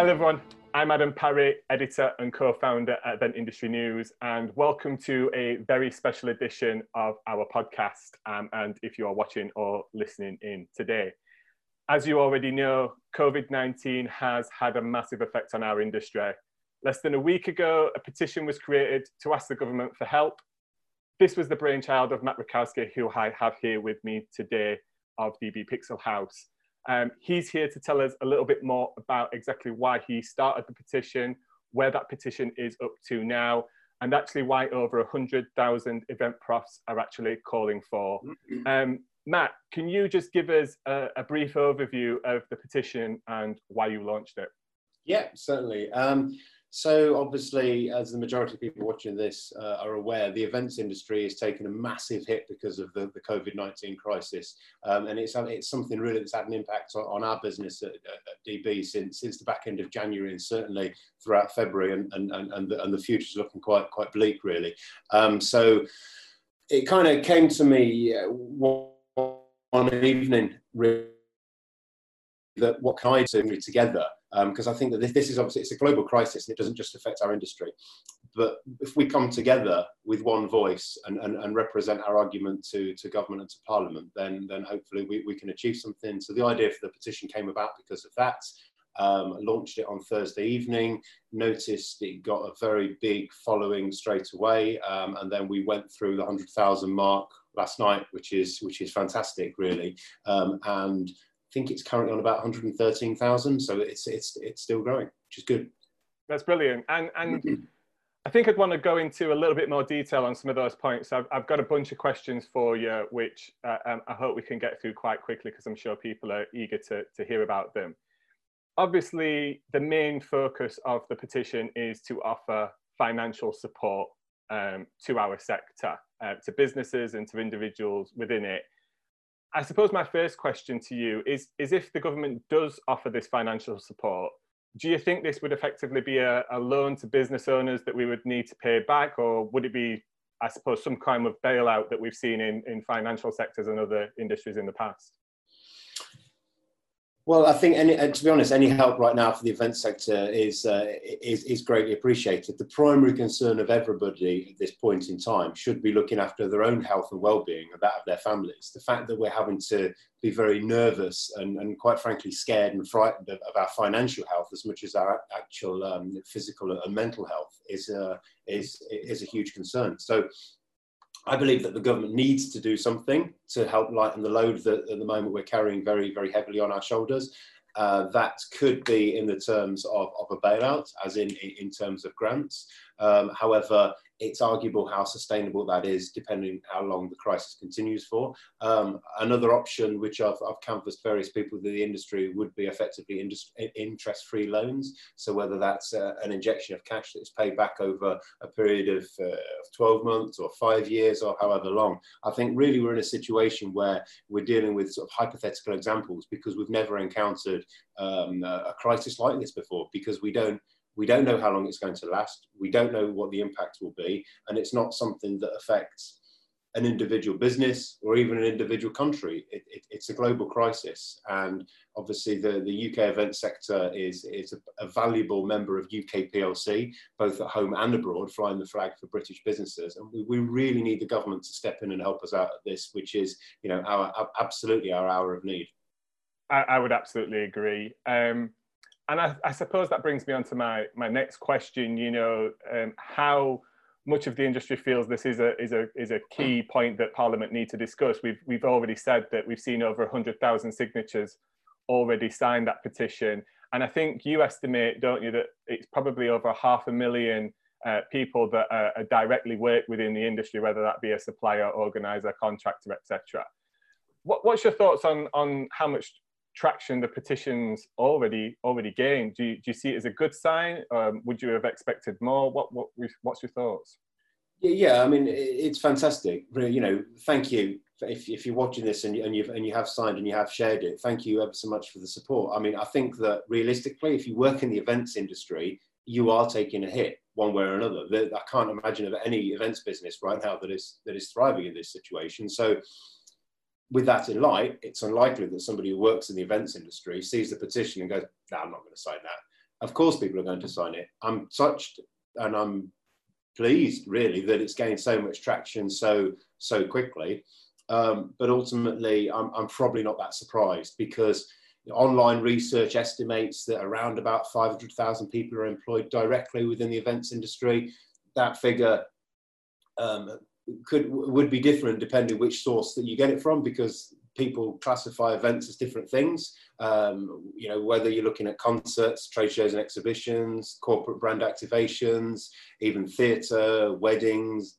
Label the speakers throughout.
Speaker 1: Hello, everyone. I'm Adam Parry, editor and co founder at Event Industry News, and welcome to a very special edition of our podcast. Um, and if you are watching or listening in today, as you already know, COVID 19 has had a massive effect on our industry. Less than a week ago, a petition was created to ask the government for help. This was the brainchild of Matt Rakowski, who I have here with me today of DB Pixel House. Um, he's here to tell us a little bit more about exactly why he started the petition, where that petition is up to now, and actually why over 100,000 event profs are actually calling for. Um, Matt, can you just give us a, a, brief overview of the petition and why you launched it?
Speaker 2: Yeah, certainly. Um, so obviously, as the majority of people watching this uh, are aware, the events industry has taken a massive hit because of the, the COVID-19 crisis. Um, and it's, it's something really that's had an impact on, on our business at, at, DB since, since the back end of January and certainly throughout February and, and, and, the, and the future's looking quite, quite bleak really. Um, so it kind of came to me uh, one evening really, that what can I do together because um, I think that this, this, is obviously it's a global crisis and it doesn't just affect our industry. But if we come together with one voice and, and, and represent our argument to, to government and to parliament, then, then hopefully we, we can achieve something. So the idea for the petition came about because of that. Um, launched it on Thursday evening, noticed it got a very big following straight away, um, and then we went through the 100,000 mark last night, which is which is fantastic, really. Um, and think it's currently on about 113,000, so it's it's it's still growing, which is good.
Speaker 1: That's brilliant, and and. I think I'd want to go into a little bit more detail on some of those points. I've, I've got a bunch of questions for you, which uh, um, I hope we can get through quite quickly because I'm sure people are eager to, to hear about them. Obviously, the main focus of the petition is to offer financial support um, to our sector, uh, to businesses and to individuals within it. I suppose my first question to you is, is if the government does offer this financial support, do you think this would effectively be a, a loan to business owners that we would need to pay back, or would it be, I suppose, some kind of bailout that we've seen in, in financial sectors and other industries in the past?
Speaker 2: Well, I think, any, uh, to be honest, any help right now for the event sector is, uh, is, is greatly appreciated. The primary concern of everybody at this point in time should be looking after their own health and well-being and that of their families. The fact that we're having to be very nervous and, and quite frankly scared and frightened of, of our financial health as much as our actual um, physical and mental health is, uh, is, is a huge concern. So I believe that the government needs to do something to help lighten the load that at the moment we're carrying very, very heavily on our shoulders. Uh, that could be in the terms of, of a bailout, as in in terms of grants. Um, however, it's arguable how sustainable that is depending how long the crisis continues for. Um, another option, which I've, I've, canvassed various people in the industry, would be effectively interest-free loans. So whether that's uh, an injection of cash that is paid back over a period of, uh, of 12 months or five years or however long. I think really we're in a situation where we're dealing with sort of hypothetical examples because we've never encountered um, a crisis like this before because we don't we don't know how long it's going to last. We don't know what the impact will be. And it's not something that affects an individual business or even an individual country. It, it, it's a global crisis. And obviously, the, the UK event sector is, is a, a, valuable member of UK PLC, both at home and abroad, flying the flag for British businesses. And we, we really need the government to step in and help us out at this, which is you know, our absolutely our hour of need.
Speaker 1: I, I would absolutely agree. Um, and I, I, suppose that brings me on to my, my next question, you know, um, how much of the industry feels this is a, is, a, is a key point that Parliament need to discuss. We've, we've already said that we've seen over 100,000 signatures already signed that petition. And I think you estimate, don't you, that it's probably over half a million uh, people that are, are directly work within the industry, whether that be a supplier, organizer, contractor, etc. What, what's your thoughts on, on how much traction the petitions already already gained. Do you, do you see it as a good sign? Um, would you have expected more? What, what what's your thoughts?
Speaker 2: Yeah, yeah. I mean, it's fantastic. You know, thank you if, if you're watching this and, and you've and you have signed and you have shared it. Thank you ever so much for the support. I mean, I think that realistically, if you work in the events industry, you are taking a hit one way or another. I can't imagine of any events business right now that is that is thriving in this situation. So with that in light, it's unlikely that somebody who works in the events industry sees the petition and goes, no, I'm not going to sign that. of course people are going to sign it. I'm touched and I'm pleased really that it's gained so much traction so so quickly. Um, but ultimately, I'm, I'm probably not that surprised because online research estimates that around about 500,000 people are employed directly within the events industry. That figure um, could would be different depending which source that you get it from because people classify events as different things. Um, you know, whether you're looking at concerts, trade shows and exhibitions, corporate brand activations, even theatre, weddings,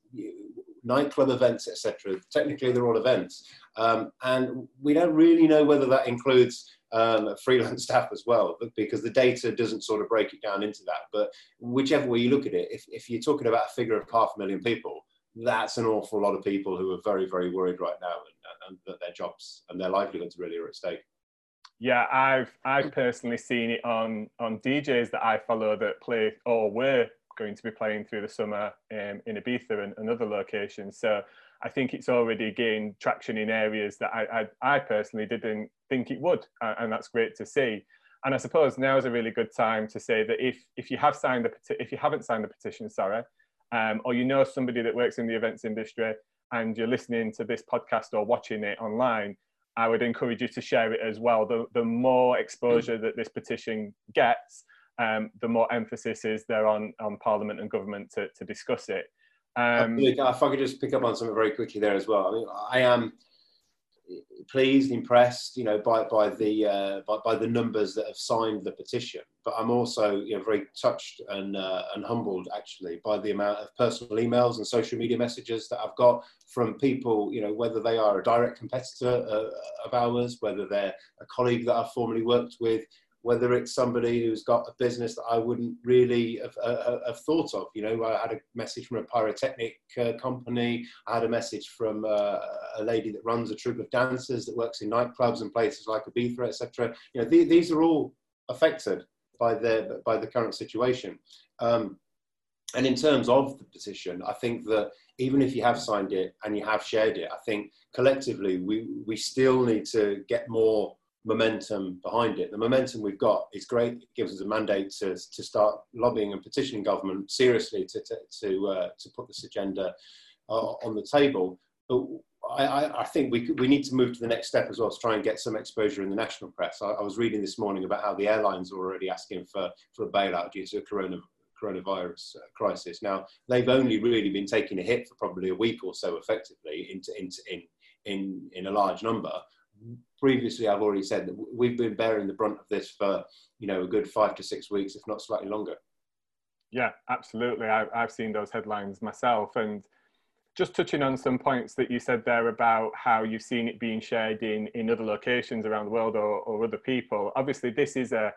Speaker 2: nightclub events, etc. Technically, they're all events, um, and we don't really know whether that includes um, freelance staff as well, because the data doesn't sort of break it down into that. But whichever way you look at it, if, if you're talking about a figure of half a million people, that's an awful lot of people who are very, very worried right now and, and that their jobs and their livelihoods really are at stake.
Speaker 1: Yeah, I've I've personally seen it on on DJs that I follow that play or were going to be playing through the summer um, in Ibiza and, and, other locations. So I think it's already gained traction in areas that I, I, I personally didn't think it would, and that's great to see. And I suppose now is a really good time to say that if if you have signed the if you haven't signed the petition, sorry, um, or you know somebody that works in the events industry and you're listening to this podcast or watching it online, I would encourage you to share it as well. The, the more exposure that this petition gets, um, the more emphasis is there on, on Parliament and government to, to discuss it.
Speaker 2: Um, if I could just pick up on something very quickly there as well. I mean, I am pleased, impressed, you know, by by the uh, by, by the numbers that have signed the petition. But I'm also, you know, very touched and uh, and humbled actually by the amount of personal emails and social media messages that I've got from people, you know, whether they are a direct competitor uh, of ours, whether they're a colleague that I've formerly worked with, whether it's somebody who's got a business that I wouldn't really have, uh, have thought of. You know, I had a message from a pyrotechnic uh, company. I had a message from uh, a lady that runs a troupe of dancers that works in nightclubs and places like Ibiza, etc. You know, th- these are all affected by the by the current situation. Um, and in terms of the petition, I think that even if you have signed it and you have shared it, I think collectively we we still need to get more momentum behind it. The momentum we've got is great. It gives us a mandate to, to start lobbying and petitioning government seriously to, to, to, uh, to put this agenda uh, on the table. But I, I, think we, we need to move to the next step as well to try and get some exposure in the national press. I, I was reading this morning about how the airlines are already asking for, for a bailout due to a corona, coronavirus uh, crisis. Now, they've only really been taking a hit for probably a week or so effectively into, into, in, in, in a large number previously I've already said that we've been bearing the brunt of this for you know a good five to six weeks, if not slightly longer.
Speaker 1: Yeah, absolutely. I, I've seen those headlines myself, and just touching on some points that you said there about how you've seen it being shared in in other locations around the world or, or other people. Obviously, this is a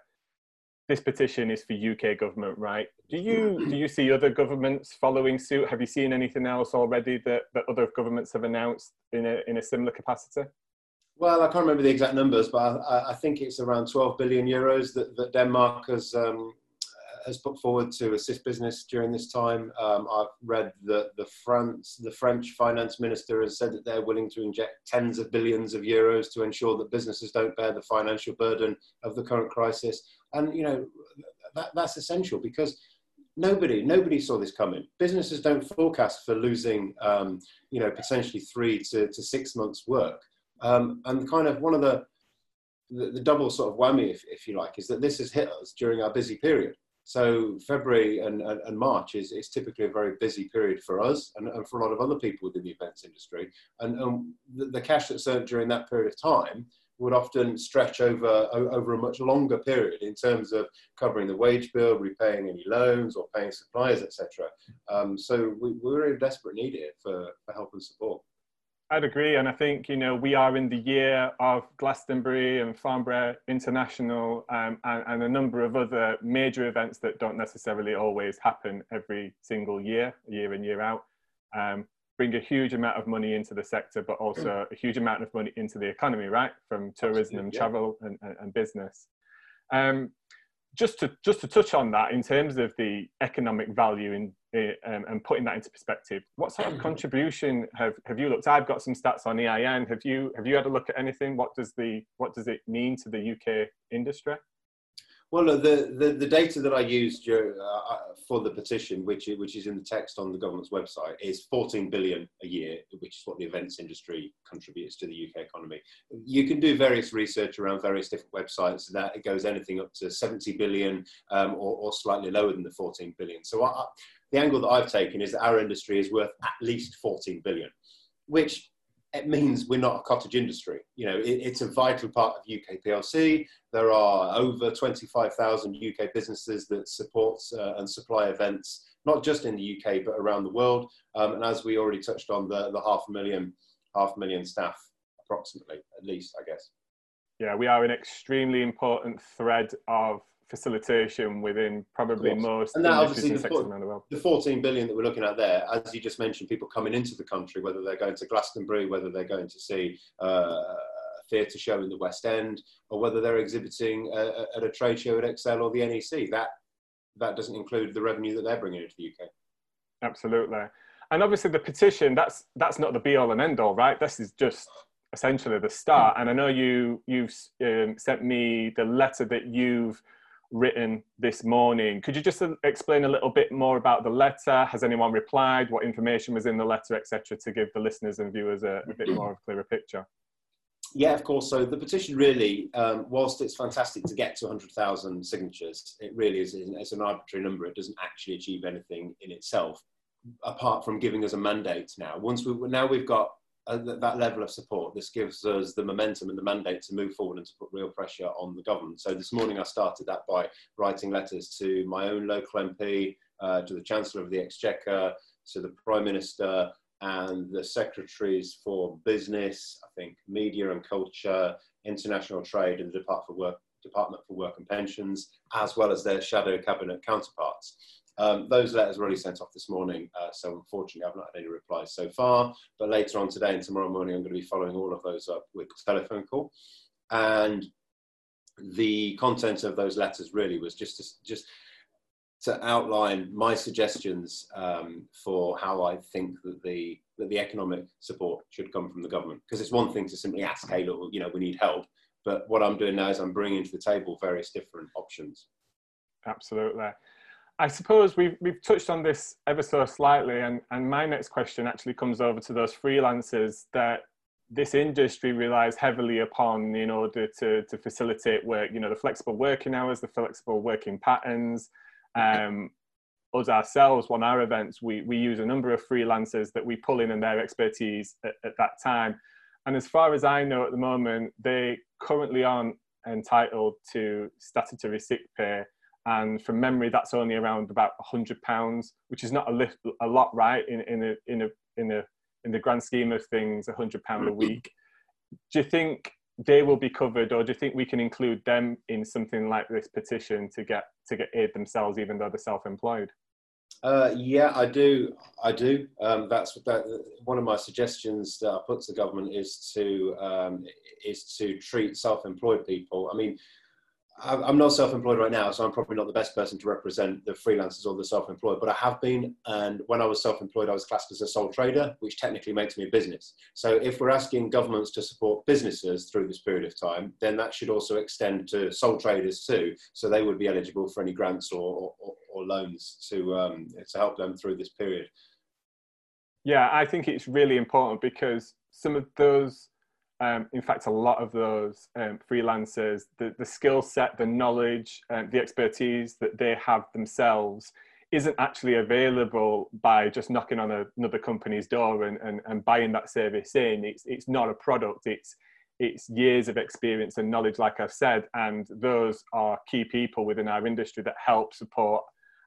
Speaker 1: this petition is for UK government, right? Do you do you see other governments following suit? Have you seen anything else already that, that other governments have announced in a in a similar capacity?
Speaker 2: Well, I can't remember the exact numbers, but I, I think it's around 12 billion euros that, that Denmark has um, has put forward to assist business during this time. Um, I've read that the France, the French finance minister has said that they're willing to inject tens of billions of euros to ensure that businesses don't bear the financial burden of the current crisis. And you know that, that's essential because nobody nobody saw this coming. Businesses don't forecast for losing um, you know potentially three to, to six months work. Um, and kind of one of the, the, the double sort of whammy, if, if you like, is that this has hit us during our busy period. So February and, and, and, March is, is typically a very busy period for us and, and for a lot of other people within the events industry. And, the, the, cash that's earned during that period of time would often stretch over, over a much longer period in terms of covering the wage bill, repaying any loans or paying suppliers, etc. Um, so we, we're in desperate need here for, for help and support.
Speaker 1: I'd agree, and I think you know we are in the year of Glastonbury and Farnborough International, um, and, and, a number of other major events that don't necessarily always happen every single year, year in year out. Um, bring a huge amount of money into the sector, but also a huge amount of money into the economy, right? From tourism and travel and, and, and business. Um, just to just to touch on that in terms of the economic value in um, and putting that into perspective, what sort of contribution have, have you looked? I've got some stats on EIN. Have you have you had a look at anything? What does the what does it mean to the UK industry?
Speaker 2: Well, the, the, the data that I used uh, uh, for the petition, which, which is in the text on the government's website, is 14 billion a year, which is what the events industry contributes to the UK economy. You can do various research around various different websites that it goes anything up to 70 billion um, or, or, slightly lower than the 14 billion. So I, the angle that I've taken is that our industry is worth at least 14 billion, which it means we're not a cottage industry. You know, it, it's a vital part of UK PLC. There are over 25,000 UK businesses that support uh, and supply events, not just in the UK, but around the world. Um, and as we already touched on, the, the half a million, half a million staff, approximately, at least, I guess.
Speaker 1: Yeah, we are an extremely important thread of facilitation within probably most
Speaker 2: and that obviously the, the, the 14 billion that we're looking at there as you just mentioned people coming into the country whether they're going to glastonbury whether they're going to see uh, a theatre show in the west end or whether they're exhibiting uh, at a trade show at excel or the nec that that doesn't include the revenue that they're bringing into the uk
Speaker 1: absolutely. And obviously the petition that's that's not the be all and end all right? This is just essentially the start. And i know you you've um, sent me the letter that you've written this morning. Could you just uh, explain a little bit more about the letter? Has anyone replied? What information was in the letter, etc., to give the listeners and viewers a, a, bit more of a clearer picture?
Speaker 2: Yeah, of course. So the petition really, um, whilst it's fantastic to get to 100,000 signatures, it really is it's an arbitrary number. It doesn't actually achieve anything in itself, apart from giving us a mandate now. Once we now we've got uh, that level of support, this gives us the momentum and the mandate to move forward and to put real pressure on the government. So this morning I started that by writing letters to my own local MP, uh, to the Chancellor of the Exchequer, to the Prime Minister, and the secretaries for business, I think media and culture, international trade, and the Department for Work, Department for Work and Pensions, as well as their shadow cabinet counterparts. Um, those letters were only sent off this morning, uh, so unfortunately I've not had any replies so far. But later on today and tomorrow morning, I'm going to be following all of those up with a telephone call. And the content of those letters really was just to, just to outline my suggestions um, for how I think that the that the economic support should come from the government. Because it's one thing to simply ask, "Hey, look, you know, we need help," but what I'm doing now is I'm bringing to the table various different options.
Speaker 1: Absolutely. I suppose we've, we've touched on this ever so slightly, and, and my next question actually comes over to those freelancers that this industry relies heavily upon in order to, to facilitate work, you know, the flexible working hours, the flexible working patterns. Um, us ourselves, on our events, we, we use a number of freelancers that we pull in and their expertise at, at that time. And as far as I know at the moment, they currently aren't entitled to statutory sick pay and from memory that's only around about 100 pounds which is not a, lift, a lot right in, in a in a in a in the grand scheme of things 100 pound a mm-hmm. week do you think they will be covered or do you think we can include them in something like this petition to get to get aid themselves even though they're self-employed
Speaker 2: uh, yeah, I do. I do. Um, that's that, one of my suggestions that I put to the government is to um, is to treat self-employed people. I mean, I'm not self-employed right now, so I'm probably not the best person to represent the freelancers or the self-employed. But I have been, and when I was self-employed, I was classed as a sole trader, which technically makes me a business. So if we're asking governments to support businesses through this period of time, then that should also extend to sole traders too. So they would be eligible for any grants or, or, or loans to um, to help them through this period.
Speaker 1: Yeah, I think it's really important because some of those um, in fact, a lot of those um, freelancers, the, the skill set, the knowledge, um, the expertise that they have themselves isn't actually available by just knocking on a, another company's door and, and, and buying that service in. It's, it's not a product, it's, it's years of experience and knowledge, like I've said, and those are key people within our industry that help support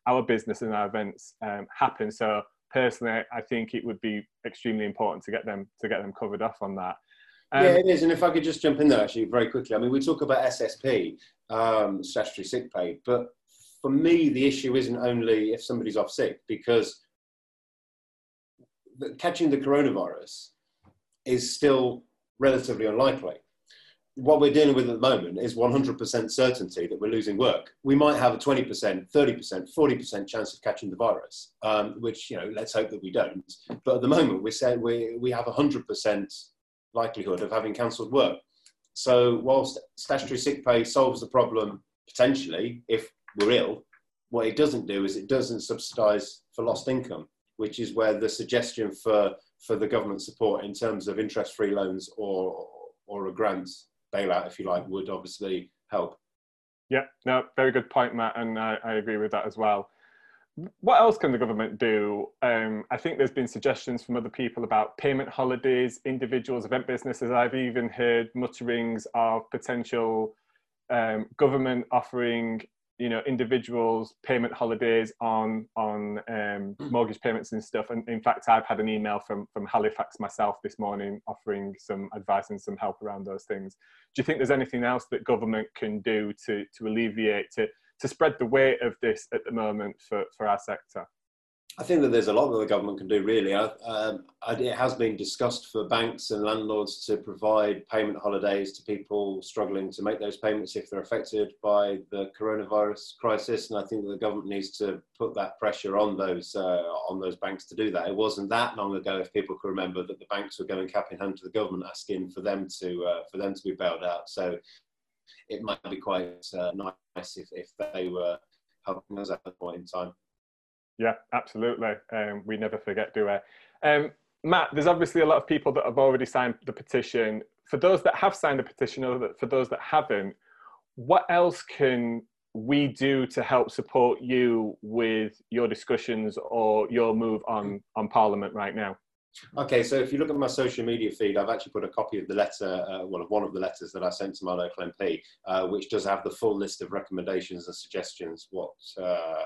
Speaker 1: our business and our events um, happen. So personally, I think it would be extremely important to get them to get them covered off on that.
Speaker 2: Um, yeah, it is. And if I could just jump in there actually very quickly. I mean, we talk about SSP, um, statutory sick pay, but for me, the issue isn't only if somebody's off sick, because catching the coronavirus is still relatively unlikely. What we're dealing with at the moment is 100% certainty that we're losing work. We might have a 20%, 30%, 40% chance of catching the virus, um, which, you know, let's hope that we don't. But at the moment, we're saying we, we have 100% likelihood of having cancelled work. So whilst statutory sick pay solves the problem potentially, if we're ill, what it doesn't do is it doesn't subsidise for lost income, which is where the suggestion for for the government support in terms of interest-free loans or or a grant bailout, if you like, would obviously help.
Speaker 1: Yeah, no, very good point, Matt, and I, I agree with that as well. What else can the government do? Um, I think there's been suggestions from other people about payment holidays, individuals, event businesses. I've even heard mutterings of potential um, government offering you know individuals payment holidays on on um, hmm. mortgage payments and stuff and in fact i've had an email from from halifax myself this morning offering some advice and some help around those things do you think there's anything else that government can do to to alleviate to to spread the weight of this at the moment for for our sector
Speaker 2: I think that there's a lot that the government can do. Really, um, it has been discussed for banks and landlords to provide payment holidays to people struggling to make those payments if they're affected by the coronavirus crisis. And I think that the government needs to put that pressure on those uh, on those banks to do that. It wasn't that long ago, if people can remember, that the banks were going cap in hand to the government asking for them to uh, for them to be bailed out. So it might be quite uh, nice if, if they were helping us at that point in time.
Speaker 1: Yeah, absolutely. Um, we never forget, do we? Um, Matt, there's obviously a lot of people that have already signed the petition. For those that have signed the petition, or for those that haven't, what else can we do to help support you with your discussions or your move on on Parliament right now?
Speaker 2: Okay, so if you look at my social media feed, I've actually put a copy of the letter, uh, well, of one of the letters that I sent to my local MP, uh, which does have the full list of recommendations and suggestions what uh,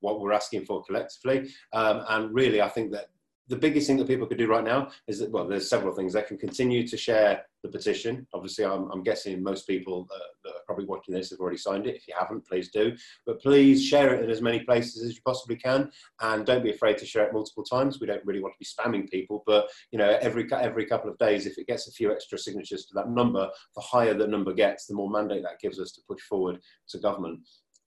Speaker 2: what we're asking for collectively. Um, and really, I think that the biggest thing that people could do right now is that, well, there's several things. They can continue to share the petition. Obviously, I'm, I'm guessing most people that are probably watching this have already signed it. If you haven't, please do. But please share it in as many places as you possibly can, and don't be afraid to share it multiple times. We don't really want to be spamming people, but you know, every every couple of days, if it gets a few extra signatures to that number, the higher the number gets, the more mandate that gives us to push forward to government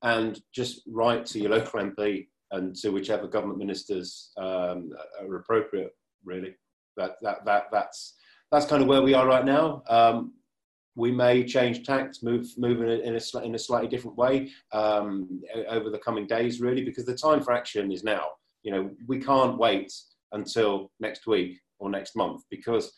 Speaker 2: and just write to your local MP and to whichever government ministers um, are appropriate. Really, that that that that's that's kind of where we are right now. Um, we may change tact, move move in a, in a, in a slightly different way um, over the coming days, really, because the time for action is now. You know, we can't wait until next week or next month because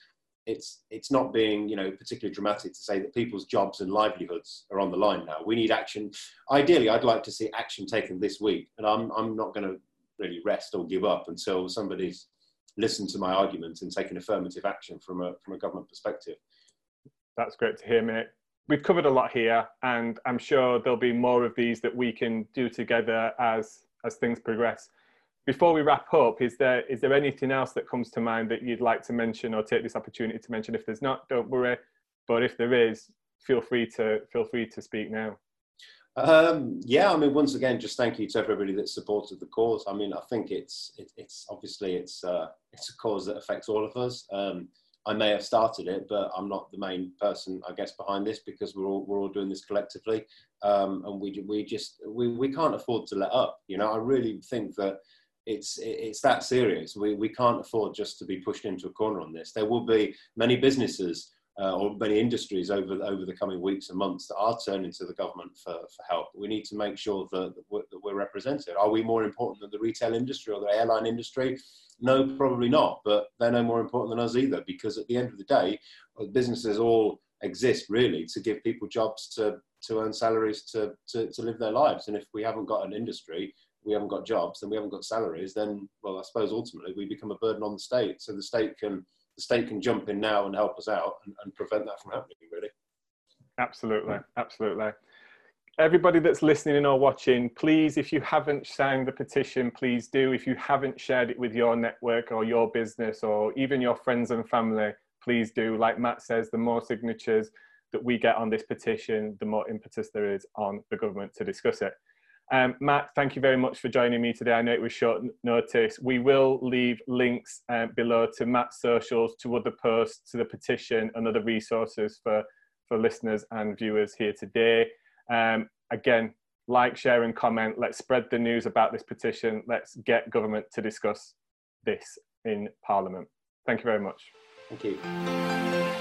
Speaker 2: it's it's not being you know particularly dramatic to say that people's jobs and livelihoods are on the line now. We need action. Ideally, I'd like to see action taken this week, and I'm I'm not going to really rest or give up until somebody's listened to my argument and taken affirmative action from a from a government perspective.
Speaker 1: That's great to hear, mate. We've covered a lot here, and I'm sure there'll be more of these that we can do together as as things progress before we wrap up, is there is there anything else that comes to mind that you'd like to mention or take this opportunity to mention? If there's not, don't worry. But if there is, feel free to feel free to speak now.
Speaker 2: Um, yeah, I mean, once again, just thank you to everybody that supported the cause. I mean, I think it's it, it's obviously it's uh, it's a cause that affects all of us. Um, I may have started it, but I'm not the main person, I guess, behind this because we're all we're all doing this collectively, um, and we we just we we can't afford to let up. You know, I really think that it's it's that serious. We we can't afford just to be pushed into a corner on this. There will be many businesses uh, or many industries over over the coming weeks and months that are turning to the government for, for help. We need to make sure that, that, we're, that we're represented. Are we more important than the retail industry or the airline industry? No, probably not. But they're no more important than us either, because at the end of the day, uh, businesses all exist really to give people jobs to to earn salaries to, to, to live their lives. And if we haven't got an industry, we haven't got jobs, then we haven't got salaries, then well, I suppose ultimately we become a burden on the state. So the state can the state can jump in now and help us out and, and prevent that from happening. Really.
Speaker 1: Absolutely, absolutely. Everybody that's listening or watching, please, if you haven't signed the petition, please do. If you haven't shared it with your network or your business or even your friends and family, please do. Like Matt says, the more signatures that we get on this petition, the more impetus there is on the government to discuss it. Um, Matt, thank you very much for joining me today. I know it was short notice. We will leave links uh, below to Matt's socials, to other posts, to the petition, and other resources for, for listeners and viewers here today. Um, again, like, share, and comment. Let's spread the news about this petition. Let's get government to discuss this in Parliament. Thank you very much.
Speaker 2: Thank you.